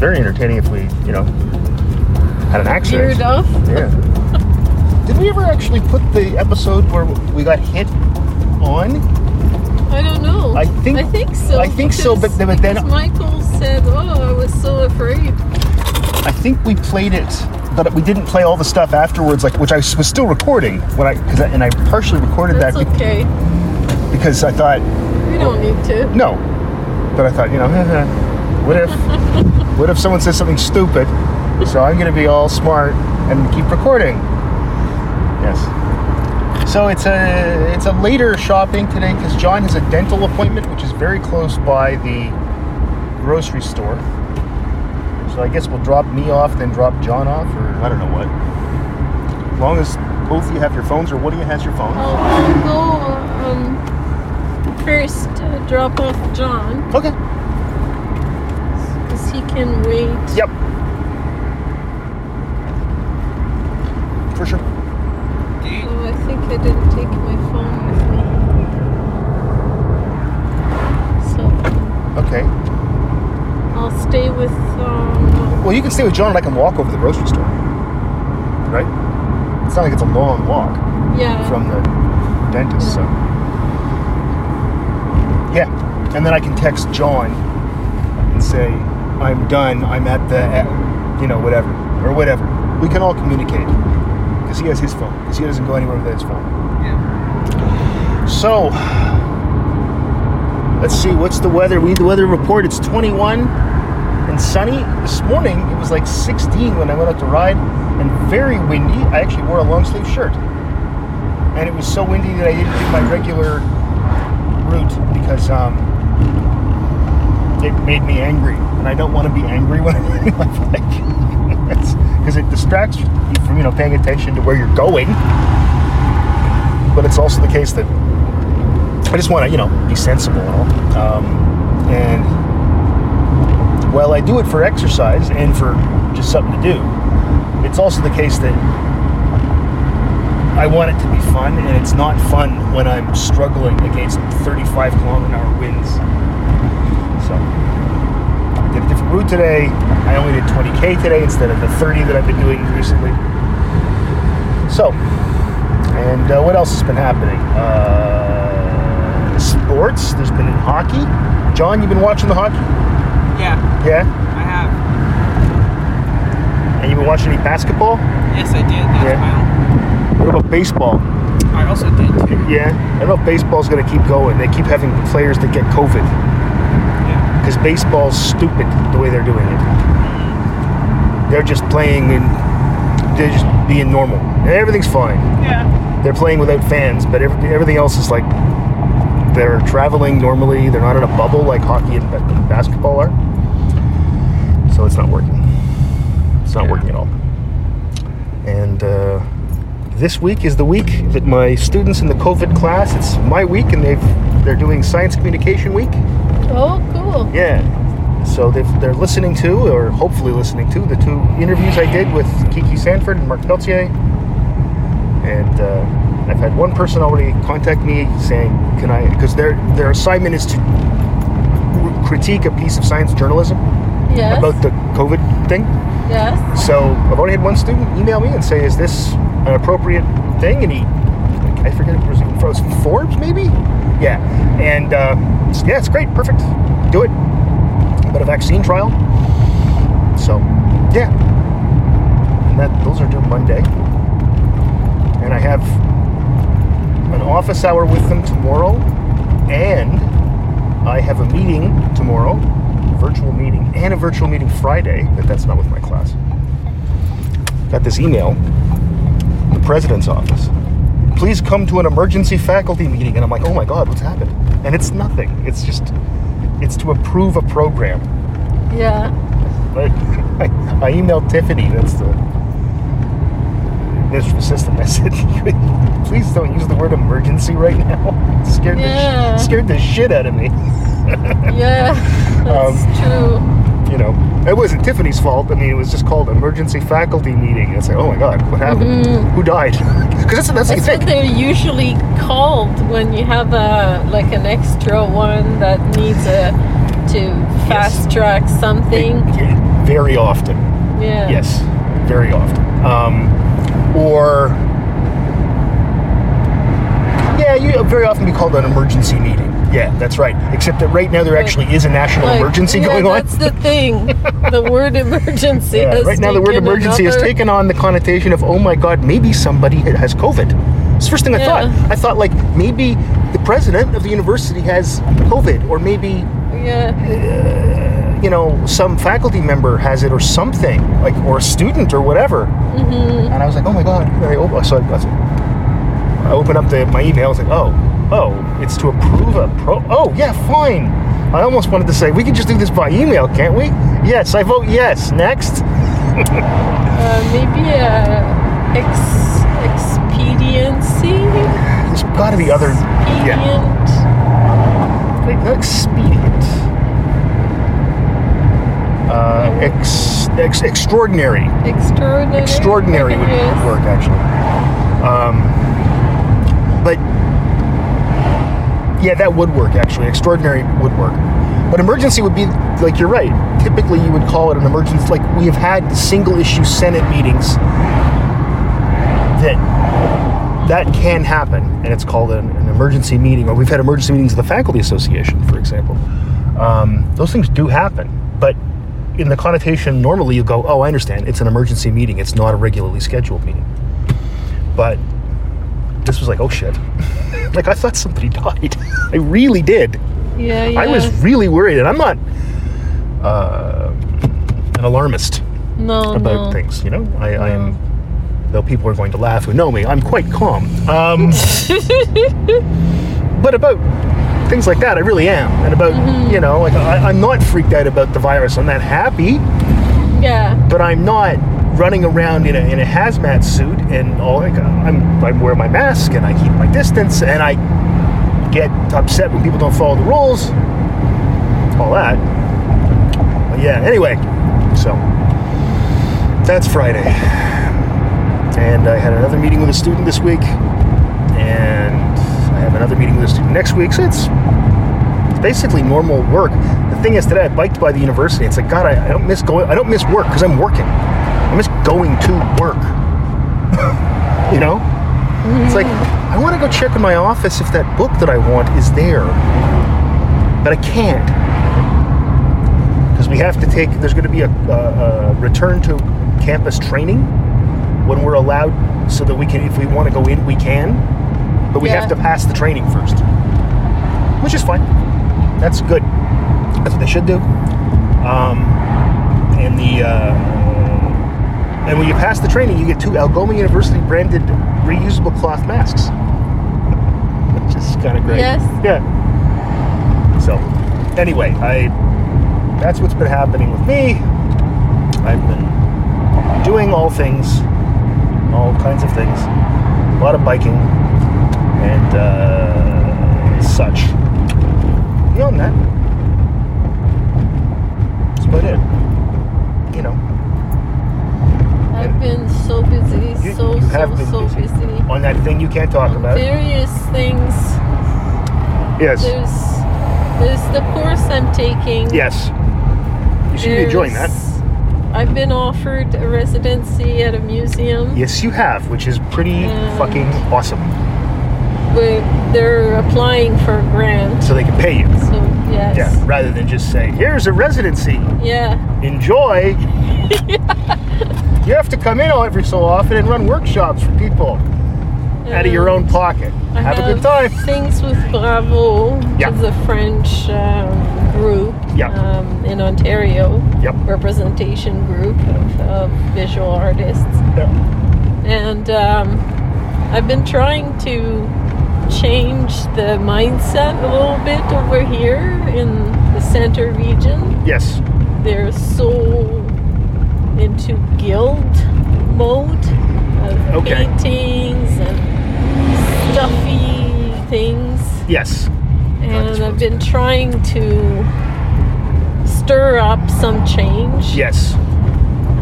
very entertaining if we, you know, had an accident. Veered off. Yeah. Did we ever actually put the episode where we got hit on? I don't know. I think- I think so. I think so, but- because- but then- Michael said, "Oh, I was so afraid." I think we played it, but we didn't play all the stuff afterwards, like which I was still recording when I, cause I and I partially recorded That's that be- okay. because I thought We don't need to. no, but I thought you know, what if what if someone says something stupid? So I'm gonna be all smart and keep recording. Yes. So it's a it's a later shopping today because John has a dental appointment, which is very close by the grocery store. So I guess we'll drop me off, then drop John off, or I don't know what. As long as both of you have your phones, or one of you has your phone. I'll, I'll go um, first. Uh, drop off John Okay. Because he can wait. Yep. For sure. Oh, I think I didn't take my phone with me. So Okay. I'll stay with. Um, Well, you can stay with John, and I can walk over to the grocery store. Right? It's not like it's a long walk yeah. from the dentist, so. Yeah. And then I can text John and say, I'm done. I'm at the, at, you know, whatever. Or whatever. We can all communicate. Because he has his phone. Because he doesn't go anywhere without his phone. Yeah. So, let's see, what's the weather? We need the weather report. It's 21 and sunny. This morning it was like 16 when I went out to ride, and very windy. I actually wore a long sleeve shirt, and it was so windy that I didn't do my regular route because um, it made me angry, and I don't want to be angry when I'm riding my bike. Because it distracts you from you know paying attention to where you're going but it's also the case that I just want to, you know, be sensible and all. Um, and while I do it for exercise and for just something to do, it's also the case that I want it to be fun, and it's not fun when I'm struggling against 35 kilometer an hour winds. So, did a different route today. I only did 20k today instead of the 30 that I've been doing recently. So, and uh, what else has been happening? Uh, sports. There's been hockey. John, you've been watching the hockey? Yeah, Yeah. I have. And you've been watching any basketball? Yes, I did. That's Yeah. What about baseball? I also did too. Yeah. I don't know if baseball's going to keep going. They keep having players that get COVID. Because baseball's stupid the way they're doing it. They're just playing and they're just being normal, and everything's fine. Yeah. they're playing without fans, but every, everything else is like they're traveling normally. They're not in a bubble like hockey and basketball are. So it's not working. It's not Yeah. working at all. And uh, this week is the week that my students in the COVID class. It's my week, and they've they're doing science communication week. Oh, cool. Yeah. So they've, they're listening to, or hopefully listening to, the two interviews I did with Kiki Sanford and Mark Peltier. And uh, I've had one person already contact me saying, "Can I?" Because their their assignment is to critique a piece of science journalism Yes. about the COVID thing. yes. So I've already had one student email me and say, "Is this an appropriate thing?" And he, I forget if it was, it was Forbes, maybe. Yeah, and uh, yeah, it's great, perfect. Do it. But a vaccine trial. So, yeah, and that those are due Monday, and I have an office hour with them tomorrow, and I have a meeting tomorrow, virtual meeting, and a virtual meeting Friday, but that's not with my class. Got this email, the president's office. Please come to an emergency faculty meeting. And I'm like, oh my God, what's happened? And it's nothing. It's just, it's to approve a program. Yeah. But I, I emailed Tiffany, that's the administrative assistant. I said, please don't use the word emergency right now. It scared, Yeah. the, sh- scared the shit out of me. Yeah. That's Um, true. You know, it wasn't Tiffany's fault. I mean, it was just called emergency faculty meeting. It's like, oh my god, what happened? Who died? Because that's, that's, That's what they're usually called when you have a like an extra one that needs a to fast track something. very often. Yeah. Yes, very often. Um, or yeah, you very often be called an emergency meeting. Yeah, that's right. Except that right now there actually is a national Like, emergency yeah, going on. That's the thing. the word emergency. Yeah, has right now the word emergency has taken on the connotation of oh my god, maybe somebody has COVID. It's the first thing I Yeah. thought. I thought like maybe the president of the university has COVID, or maybe Yeah. you know some faculty member has it, or something like, or a student or whatever. Mm-hmm. And I was like, oh my god. I, so I, I opened up the, my email. I was like, oh, oh, it's to approve a pro. Oh yeah, fine. I almost wanted to say we can just do this by email, can't we? Yes, I vote yes. Next. Uh, maybe a ex- expediency. There's got to be other. Yeah. Expedient. Wait, expedient. Uh, ex, ex, extraordinary. Extraordinary. Extraordinary would work actually. Um, but yeah, that would work actually. Extraordinary would work. But emergency would be like you're right. Typically, you would call it an emergency. Like we have had single issue Senate meetings that that can happen, and it's called an, an emergency meeting. Or we've had emergency meetings of the faculty association, for example. Um, those things do happen, but in the connotation, normally you go, "Oh, I understand. It's an emergency meeting. It's not a regularly scheduled meeting." But this was like, "Oh shit!" like I thought somebody died. I really did. Yeah, yeah. I was really worried, and I'm not uh, an alarmist no, about no. things. You know, I, I am. Though people are going to laugh who know me, I'm quite calm. Um, but about things like that, I really am. And about Mm-hmm. you know, like I, I'm not freaked out about the virus. I'm not happy, Yeah. but I'm not running around in a, in a hazmat suit and all. Like, I'm I wear my mask and I keep my distance and I get upset when people don't follow the rules. All that. But yeah. Anyway, so that's Friday, and I had another meeting with a student this week, and I have another meeting with a student next week. So it's basically normal work. The thing is, today I biked by the university. It's like God, I, I don't miss going. I don't miss work because I'm working. I miss going to work. you know, it's like I want to go check in my office if that book that I want is there, but I can't because we have to take. There's going to be a, a, a return to campus training when we're allowed, so that we can, if we want to go in, we can. But we Yeah. have to pass the training first, which is fine. That's good. That's what they should do. Um, and the uh, and when you pass the training, you get two Algoma University branded reusable cloth masks, which is kind of great. Yes. Yeah. So, anyway, I that's what's been happening with me. I've been doing all things, all kinds of things, a lot of biking and uh, such. Beyond that, that's about it. You know, I've been so busy, You- so you so so busy. busy. on that thing you can't talk about. Various things. Yes. There's there's the course I'm taking. Yes. You should be enjoying that. There's- I've been offered a residency at a museum. Yes, you have, which is pretty And- fucking awesome. They're applying for a grant. So they can pay you. So yes. Yeah, rather than just say, here's a residency, Yeah. enjoy. you have to come in every so often and run workshops for people out of your own pocket. I have, a good time. Things with Bravo, which Yeah. is a French um, group Yeah. um, in Ontario, Yep. representation group of, of visual artists. Yeah. And um, I've been trying to change the mindset a little bit over here in the center region. Yes. They're so into guild mode of Okay. paintings and stuffy things. Yes. And I've been trying to stir up some change. Yes.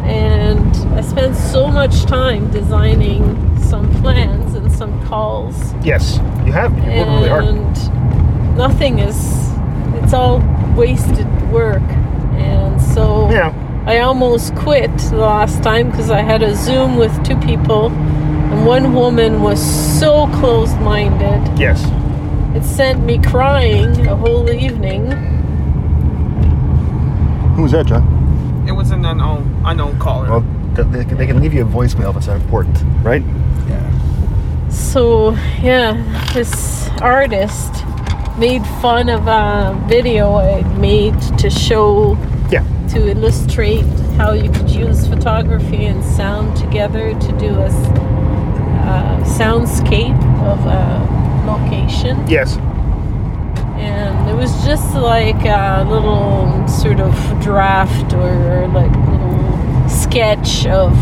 And I spent so much time designing some plans and some calls. Yes. You have. You work really hard. And nothing is, it's all wasted work. And so Yeah. I almost quit the last time because I had a Zoom with two people, and one woman was so closed minded. Yes. It sent me crying a whole evening. Who was that, John? It was an unknown unknown caller. Well, they, can- they can leave you a voicemail if it's important, right? yeah. So, yeah, this artist made fun of a video I made to show, Yeah. To illustrate how you could use photography and sound together to do a uh, soundscape of a location. Yes. And it was just like a little sort of draft or like little sketch of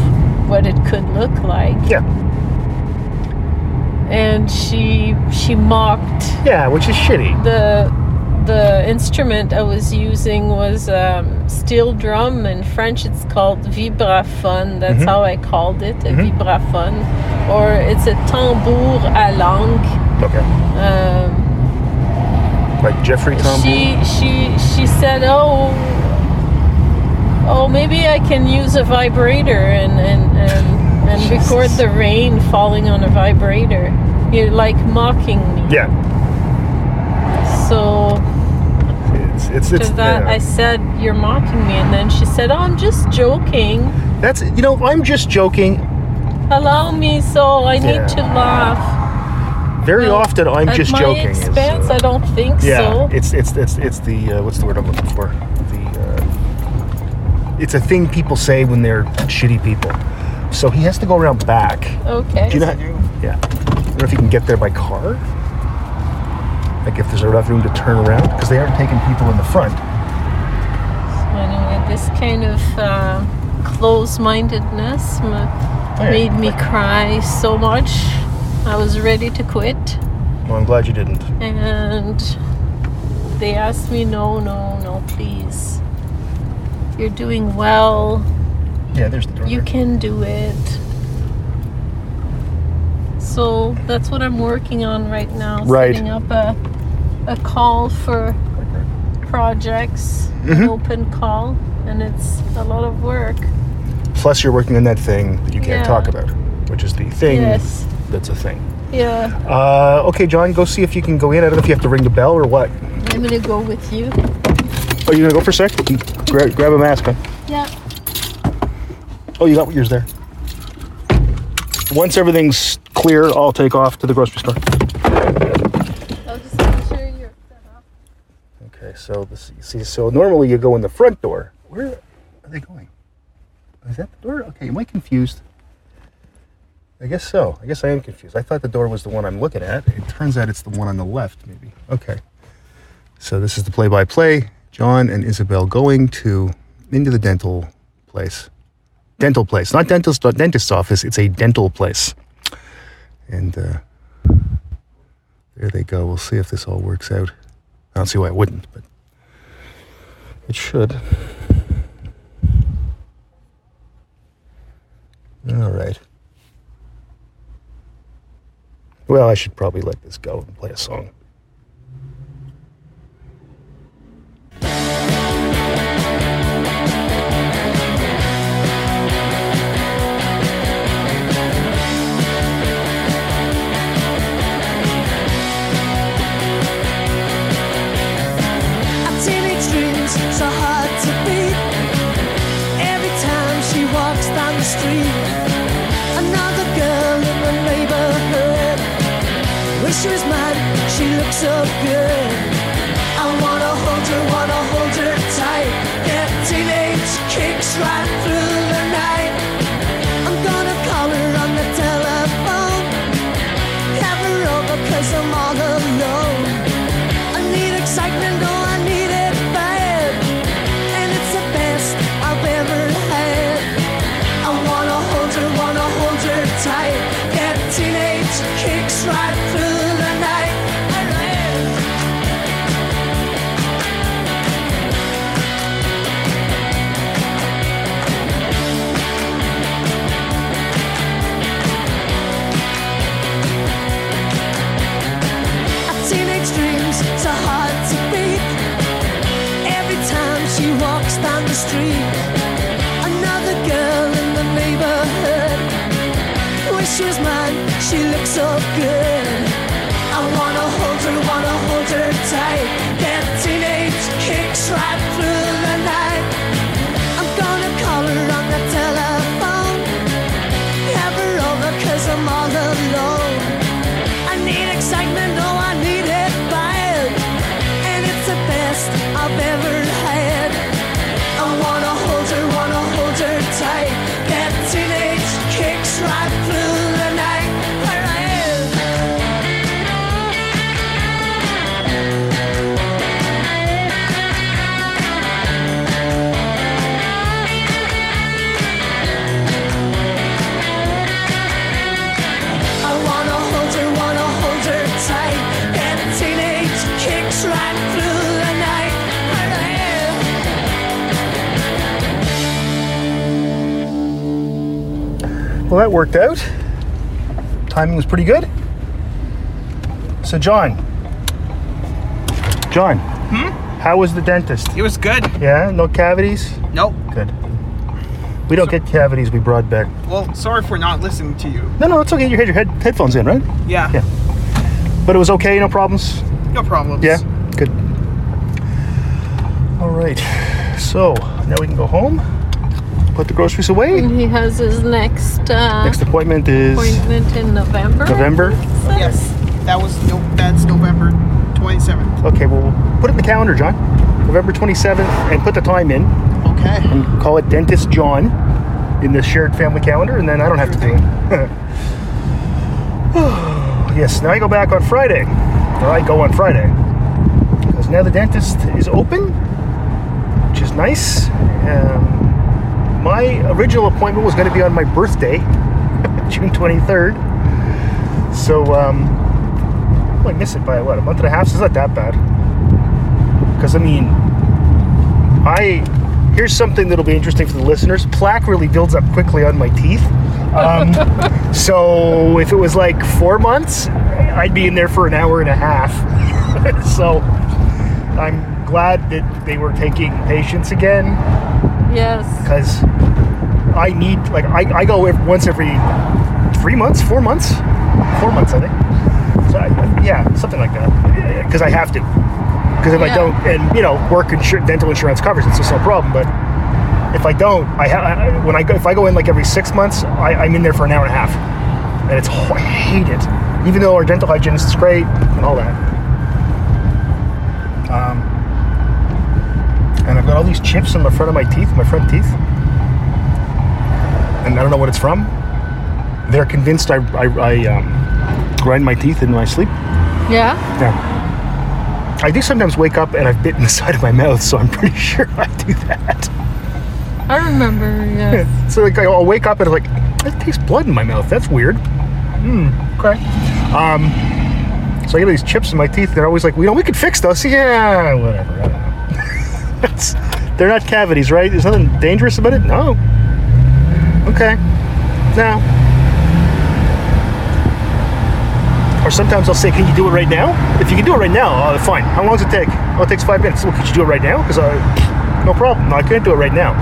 what it could look like. Yeah. And she she mocked Yeah, which is shitty. the the instrument I was using was um, steel drum. In French, it's called vibraphone. That's Mhm. how I called it, a Mhm. vibraphone, or it's a tambour à langue. Okay. Um, Like Jeffrey Tom. she she she said, "Oh, oh, maybe I can use a vibrator and and and, and record the rain falling on a vibrator." You're like mocking me. Yeah. So It's it's it's. that, yeah. I said, "You're mocking me," and then she said, "Oh, I'm just joking. That's you know I'm just joking. Allow me, so I need to laugh." Very often I'm just my joking. is, expense, uh, I don't think yeah, so. it's it's it's it's the uh, what's the word I'm looking for? The uh, it's a thing people say when they're shitty people. So he has to go around back. Okay. Do you know? Yeah. I don't know if you can get there by car. Like if there's enough room to turn around because they aren't taking people in the front. So anyway, this kind of uh, close-mindedness m- Oh, yeah. made me cry so much. I was ready to quit, Well, I'm glad you didn't. and they asked me, "No, no, no, please. You're doing well. Yeah, there's the door. You can do it." So that's what I'm working on right now. Right. Setting up a a call for projects, an Mhm. open call, and it's a lot of work. Plus, you're working on that thing that you can't Yeah. talk about, which is the thing Yes. that's a thing. Yeah. Uh, okay, John, go see if you can go in. I don't know if you have to ring the bell or what. I'm gonna go with you. Oh, you gonna go for a sec? Grab, grab a mask, huh? Yeah. Oh, you got yours there. Once everything's clear, I'll take off to the grocery store. I'll just make sure you're set up. Okay, so this, see, so normally you go in the front door. Where are they going? Is that the door? Okay, am I confused? I guess so. I guess I am confused. I thought the door was the one I'm looking at. It turns out it's the one on the left, maybe. Okay. So this is the play-by-play. John and Isabel going to into the dental place. Dental place, not dentist dentist's office. It's a dental place. And uh, there they go. We'll see if this all works out. I don't see why it wouldn't, but it should. All right. Well, I should probably let this go and play a song. So good. street. Another girl in the neighborhood. Wish she was mine, she looks so good. I wanna hold her, wanna hold her tight. Well, that worked out. Timing was pretty good. So, John. John. Hmm? How was the dentist? It was good. Yeah, no cavities? Nope. Good. We don't get cavities, we brought back. Well, sorry for not listening to you. No, no, it's okay. You had your head, headphones in, right? Yeah. Yeah. But it was okay, no problems? No problems. Yeah? Good. All right. So, now we can go home, put the groceries away. And he has his next, uh, Next appointment is appointment in November. November. Yes. That was no. That's November 27th. Okay, well, we'll put it in the calendar, John. November 27th, and put the time in. Okay. and call it Dentist John in the shared family calendar, and then I don't have to do it. yes, now I go back on Friday. Or I go on Friday. Because now the dentist is open, which is nice. Um, my original appointment was going to be on my birthday, June 23rd. So, um, I miss it by what, a month and a half? So it's not that bad. Because, I mean, I here's something that'll be interesting for the listeners. Plaque really builds up quickly on my teeth. Um, so if it was like four months, I'd be in there for an hour and a half. so I'm glad that they were taking patients again Yes. because I need like I, I go once every three months, four months, four months I think. So I, yeah, something like that because I have to. Because if I don't, and you know, work insur- dental insurance covers it's no problem. But if I don't, I, ha- I when I go if I go in like every six months, I, I'm in there for an hour and a half, and it's I hate it. Even though our dental hygienist is great and all that. And I've got all these chips in the front of my teeth, my front teeth, and I don't know what it's from. They're convinced I, I, I um, grind my teeth in my sleep. Yeah. Yeah. I do sometimes wake up and I've bitten the side of my mouth, so I'm pretty sure I do that. I remember. Yes. So like I'll wake up and I'm like, that tastes blood in my mouth. That's weird. Hmm. Okay. Um. So I get these chips in my teeth. They're always like, you know we could fix those. Yeah. Whatever. They're not cavities, right? There's nothing dangerous about it. No. Okay. No. Or sometimes I'll say, "Can you do it right now?" If you can do it right now, oh, fine. How long does it take? Oh, it takes five minutes. Well, could you do it right now? Because I, no problem. No, I can't do it right now.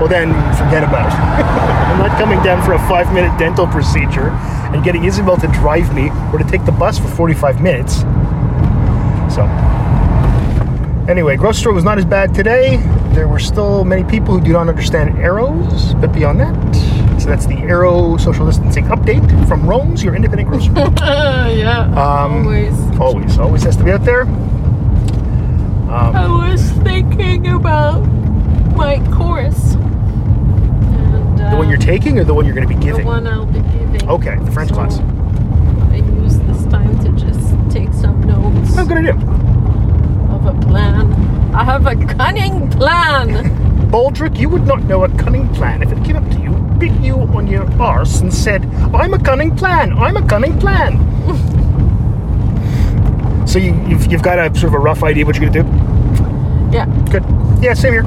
Well, then forget about it. I'm not coming down for a five-minute dental procedure and getting Isabel to drive me or to take the bus for 45 minutes. So, anyway, grocery store was not as bad today. There were still many people who do not understand arrows, but beyond that, so that's the arrow social distancing update from Rome's, your independent grocery. yeah. Um, always. always, always has to be out there. I was thinking about my course. And, uh, The one you're taking or the one you're going to be giving? The one I'll be giving. Okay, the French So, class. I use this time to just take some notes good idea. of a plan. I have a cunning plan. Baldrick, you would not know a cunning plan if it came up to you, bit you on your arse, and said, I'm a cunning plan, I'm a cunning plan. so you, you've, you've got a sort of a rough idea what you're going to do? yeah. Good. Yeah, same here.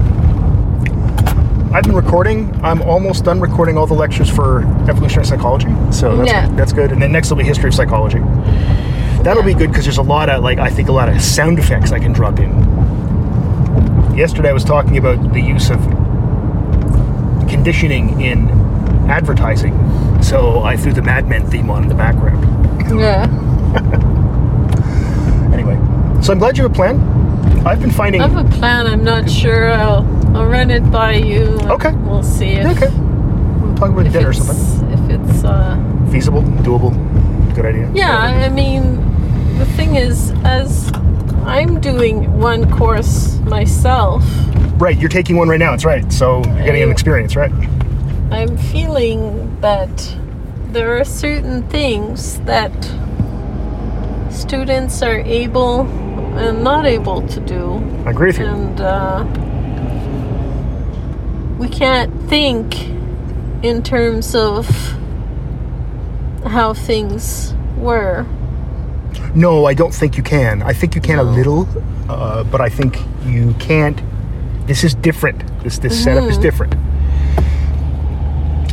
I've been recording. I'm almost done recording all the lectures for evolutionary psychology. So that's, Yeah. that's good. And then next will be history of psychology. That'll be good because there's a lot of, like, I think a lot of sound effects I can drop in. Yesterday I was talking about the use of conditioning in advertising So I threw the Mad Men theme on in the background. Yeah. Anyway, so I'm glad you have a plan. I've been finding. I have a plan. I'm not sure. I'll I'll run it by you. Okay. We'll see if, okay. We'll talk about dinner or something. if it's uh Feasible, doable, good idea. yeah. I mean, the thing is, as I'm doing one course myself, Right, you're taking one right now. It's right. So you're getting an experience, right? I'm feeling that there are certain things that students are able and not able to do. I agree with you. and uh, we can't think in terms of how things were. No, I don't think you can. I think you can a little, uh, but I think you can't. This is different. This this setup Mm-hmm. is different.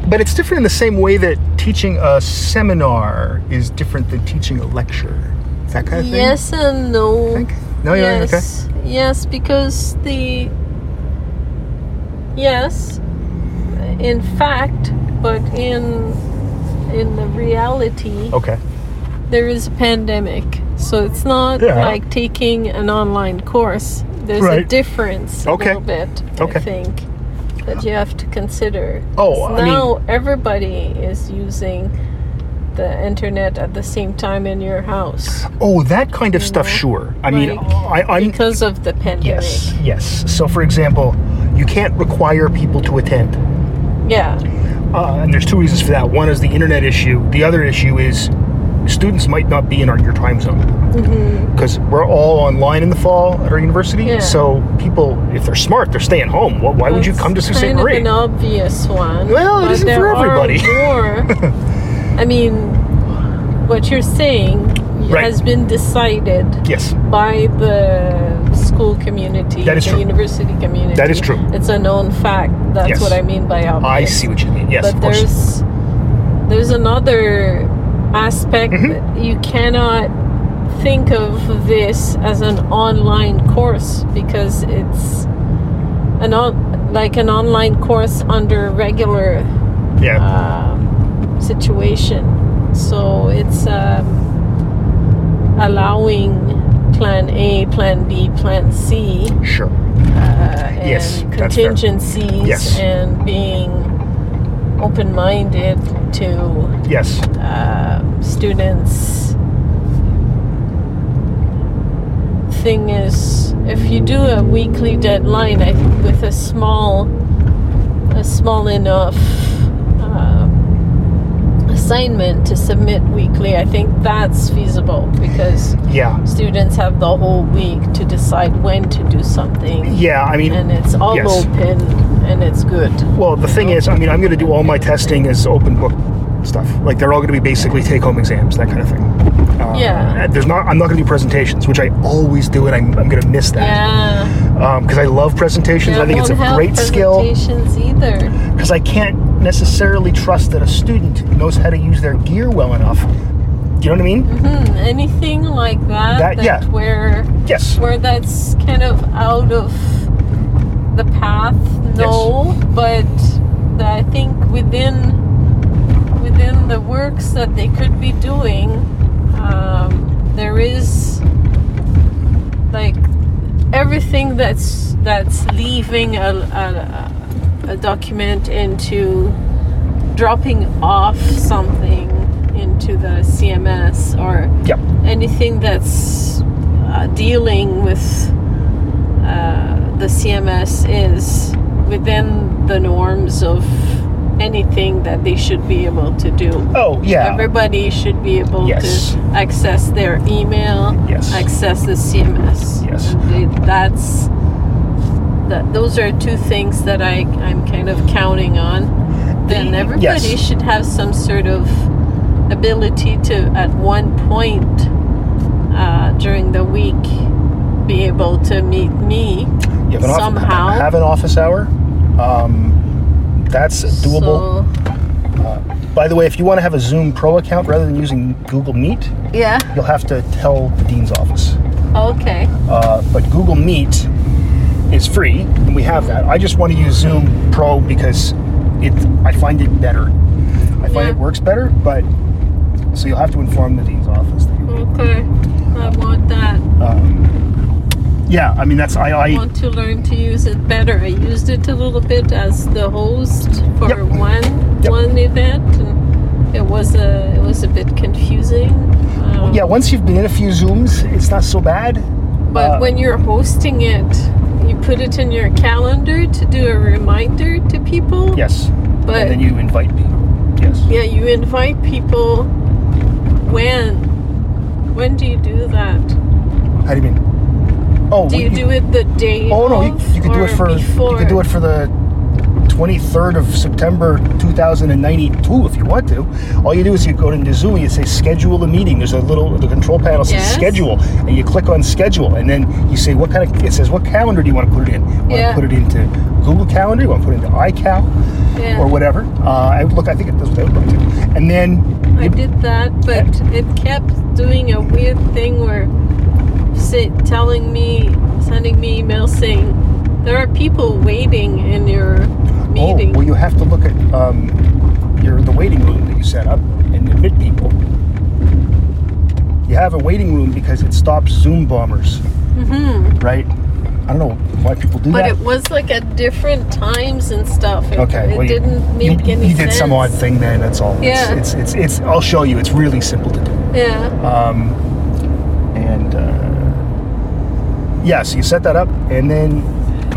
But it's different in the same way that teaching a seminar is different than teaching a lecture. That kind of thing. Yes and no. No, yeah, okay. yes, yes, because the yes, in fact, but in in the reality, Okay. There is a pandemic, so it's not Yeah. like taking an online course. There's a Right. difference a Okay. little bit, Okay. I think, that you have to consider. Oh, I mean- now everybody is using the internet at the same time in your house Oh, that kind of stuff. know, Sure. I mean, like, I, I'm because of the pandemic. yes, yes. So, for example, you can't require people to attend. Yeah, Uh, and there's two reasons for that. One is the internet issue. The other issue is students might not be in our, your time zone because we're all online in the fall at our university. Mm-hmm. Yeah. So people, if they're smart, they're staying home. Well, why would you come to Sault Ste. kind of Marie? an obvious one. Well, it isn't for everybody. More. I mean, what you're saying Right. has been decided Yes, by the school community, That is the true. university community. That is true. It's a known fact. That's Yes. what I mean by obvious. I see what you mean. Yes, but of course. there's there's another aspect Mhm. that you cannot think of this as an online course because it's an on, like an online course under regular Yeah, um, situation. So it's um, allowing plan A, plan B, plan C, sure. uh, Yes, contingencies, Yes. and being open-minded to Yes, uh, students. Thing is, if you do a weekly deadline, I think with a small, a small enough um, assignment to submit weekly, I think that's feasible because yeah, students have the whole week to decide when to do something, yeah. I mean, and it's all yes. open and it's good. Well, the thing is, I mean, I'm going to do all my testing as open book stuff. Like they're all going to be basically take-home exams, that kind of thing. Uh, Yeah. There's not. I'm not going to do presentations, which I always do, and I'm, I'm going to miss that Yeah. because I love presentations. I think it's a great skill presentations either. because I can't necessarily trust that a student knows how to use their gear well enough. Do you know what I mean? Hmm, anything like that, That- yeah. where Yes. where that's kind of out of the path no but i think within within the works that they could be doing um, there is like everything that's that's leaving a, a, a document into dropping off something into the cms or Yep. anything that's uh, dealing with the CMS is within the norms of anything that they should be able to do. Oh yeah. Everybody should be able Yes. to access their email, Yes. access the CMS. Yes. And that's that. Those are two things that I I'm kind of counting on. Then everybody yes. should have some sort of ability to, at one point uh, during the week, be able to meet me You have an somehow. have an office hour. Um, that's doable. So, By the way, if you want to have a Zoom Pro account rather than using Google Meet, yeah. you'll have to tell the dean's office. Okay. Uh, but Google Meet is free, and we have that. I just want to use Zoom Pro because it. I find it better. I find it works better, but so you'll have to inform the dean's office. That Okay. I want that. um, yeah, I mean that's I, I want to learn to use it better. I used it a little bit as the host for Yep. one Yep. one event, and it was a it was a bit confusing. Um, yeah. Once you've been in a few zooms, it's not so bad. But uh, when you're hosting it, you put it in your calendar to do a reminder to people. Yes, But and then you invite people. Yes. yeah, you invite people. When? When do you do that? How do you mean? Oh, Do you do it the day? Oh no, you, you could do it for before? you could do it for the 23rd of September 2092 if you want to. All you do is you go into Zoom and you say schedule a meeting. There's a little the control panel says Yes. schedule and you click on schedule and then you say what kind of it says what calendar do you want to put it in? You want Yeah. to put it into Google Calendar, you want to put it into iCal Yeah. or whatever. Uh, look, I think it does with Outlook too. And then I did that, but it kept doing a weird thing where say, telling me, sending me emails saying there are people waiting in your meeting. Oh, well, you have to look at um, your the waiting room that you set up and admit people. You have a waiting room because it stops Zoom bombers, mm-hmm. right? I don't know why people do But that. But it was like at different times and stuff. It, okay, it well, didn't you, make any you sense. did some odd thing then. That's all. Yeah. It's, it's it's it's. I'll show you. It's really simple to do. Yeah. Um, and yeah, so you set that up, and then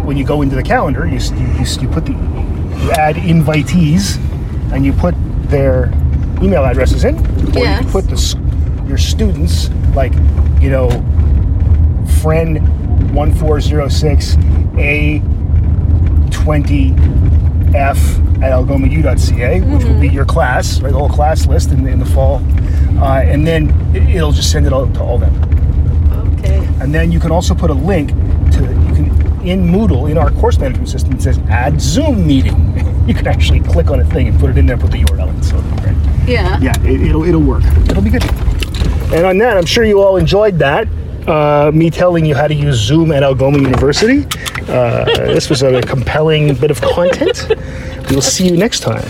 when you go into the calendar, you you, you, put the you add invitees, and you put their email addresses in, or you Yes. can put the your students like you know friend one four zero six a twenty f at algomau.ca, which will be your class, right? The whole class list in, in the fall, uh, and then it- it'll just send it all to all them. And then you can also put a link to you can in Moodle in our course management system. It says add Zoom meeting. you can actually click on a thing and put it in there, put the URL in. So right? Yeah. yeah, it, it'll it'll work. It'll be good. And on that, I'm sure you all enjoyed that. Uh, me telling you how to use Zoom at Algoma University. Uh, this was a compelling bit of content. We'll see you next time.